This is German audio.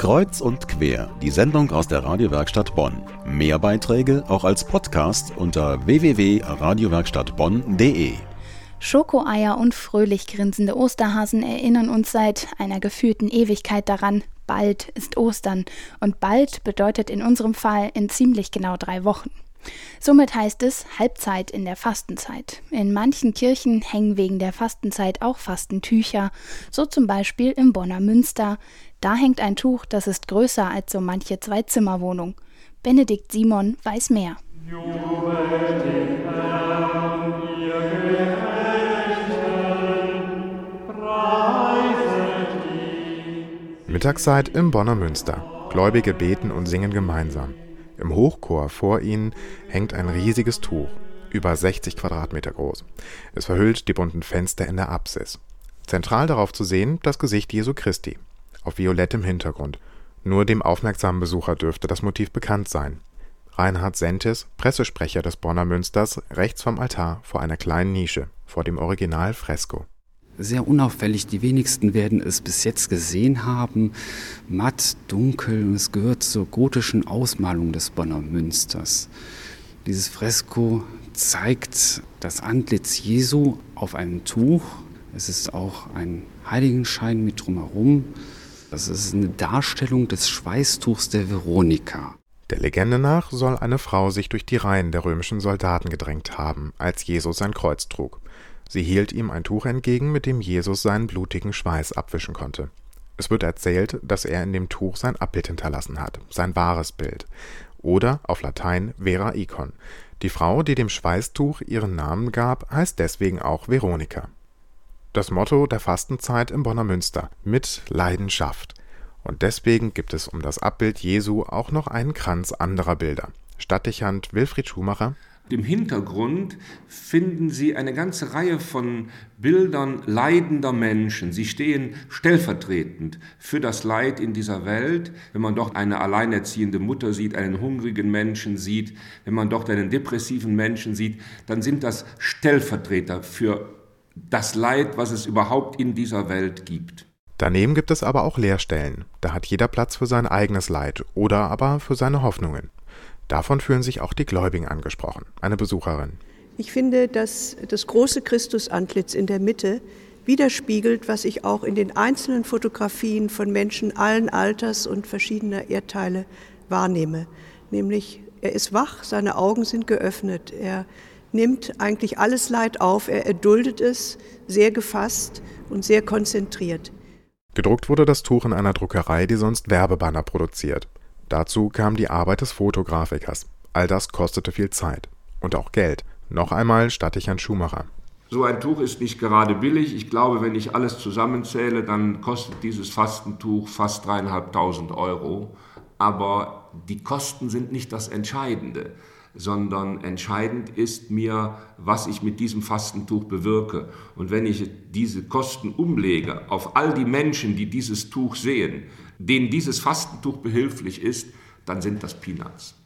Kreuz und quer, die Sendung aus der Radiowerkstatt Bonn. Mehr Beiträge auch als Podcast unter www.radiowerkstattbonn.de. Schokoeier und fröhlich grinsende Osterhasen erinnern uns seit einer gefühlten Ewigkeit daran, bald ist Ostern und bald bedeutet in unserem Fall in ziemlich genau drei Wochen. Somit heißt es Halbzeit in der Fastenzeit. In manchen Kirchen hängen wegen der Fastenzeit auch Fastentücher, so zum Beispiel im Bonner Münster. Da hängt ein Tuch, das ist größer als so manche Zwei-Zimmer-Wohnung. Benedikt Simon weiß mehr. Mittagszeit im Bonner Münster. Gläubige beten und singen gemeinsam. Im Hochchor vor ihnen hängt ein riesiges Tuch, über 60 Quadratmeter groß. Es verhüllt die bunten Fenster in der Apsis. Zentral darauf zu sehen das Gesicht Jesu Christi, auf violettem Hintergrund. Nur dem aufmerksamen Besucher dürfte das Motiv bekannt sein. Reinhard Sentes, Pressesprecher des Bonner Münsters, rechts vom Altar vor einer kleinen Nische, vor dem Original-Fresko sehr unauffällig. Die wenigsten werden es bis jetzt gesehen haben. Matt, dunkel und es gehört zur gotischen Ausmalung des Bonner Münsters. Dieses Fresko zeigt das Antlitz Jesu auf einem Tuch. Es ist auch ein Heiligenschein mit drumherum. Das ist eine Darstellung des Schweißtuchs der Veronika. Der Legende nach soll eine Frau sich durch die Reihen der römischen Soldaten gedrängt haben, als Jesus sein Kreuz trug. Sie hielt ihm ein Tuch entgegen, mit dem Jesus seinen blutigen Schweiß abwischen konnte. Es wird erzählt, dass er in dem Tuch sein Abbild hinterlassen hat, sein wahres Bild. Oder auf Latein Vera Icon. Die Frau, die dem Schweißtuch ihren Namen gab, heißt deswegen auch Veronika. Das Motto der Fastenzeit im Bonner Münster: mit Leidenschaft. Und deswegen gibt es um das Abbild Jesu auch noch einen Kranz anderer Bilder. Stadtdechant Wilfried Schumacher im Hintergrund finden Sie eine ganze Reihe von Bildern leidender Menschen. Sie stehen stellvertretend für das Leid in dieser Welt. Wenn man dort eine alleinerziehende Mutter sieht, einen hungrigen Menschen sieht, wenn man dort einen depressiven Menschen sieht, dann sind das Stellvertreter für das Leid, was es überhaupt in dieser Welt gibt. Daneben gibt es aber auch Leerstellen. Da hat jeder Platz für sein eigenes Leid oder aber für seine Hoffnungen. Davon fühlen sich auch die Gläubigen angesprochen. Eine Besucherin. Ich finde, dass das große Christusantlitz in der Mitte widerspiegelt, was ich auch in den einzelnen Fotografien von Menschen allen Alters und verschiedener Erdteile wahrnehme. Nämlich, er ist wach, seine Augen sind geöffnet, er nimmt eigentlich alles Leid auf, er erduldet es sehr gefasst und sehr konzentriert. Gedruckt wurde das Tuch in einer Druckerei, die sonst Werbebanner produziert. Dazu kam die Arbeit des Fotografikers. All das kostete viel Zeit und auch Geld. Noch einmal statte ich an Schumacher. So ein Tuch ist nicht gerade billig. Ich glaube, wenn ich alles zusammenzähle, dann kostet dieses Fastentuch fast dreieinhalbtausend Euro. Aber die Kosten sind nicht das Entscheidende, sondern entscheidend ist mir, was ich mit diesem Fastentuch bewirke. Und wenn ich diese Kosten umlege auf all die Menschen, die dieses Tuch sehen, denen dieses Fastentuch behilflich ist, dann sind das Peanuts.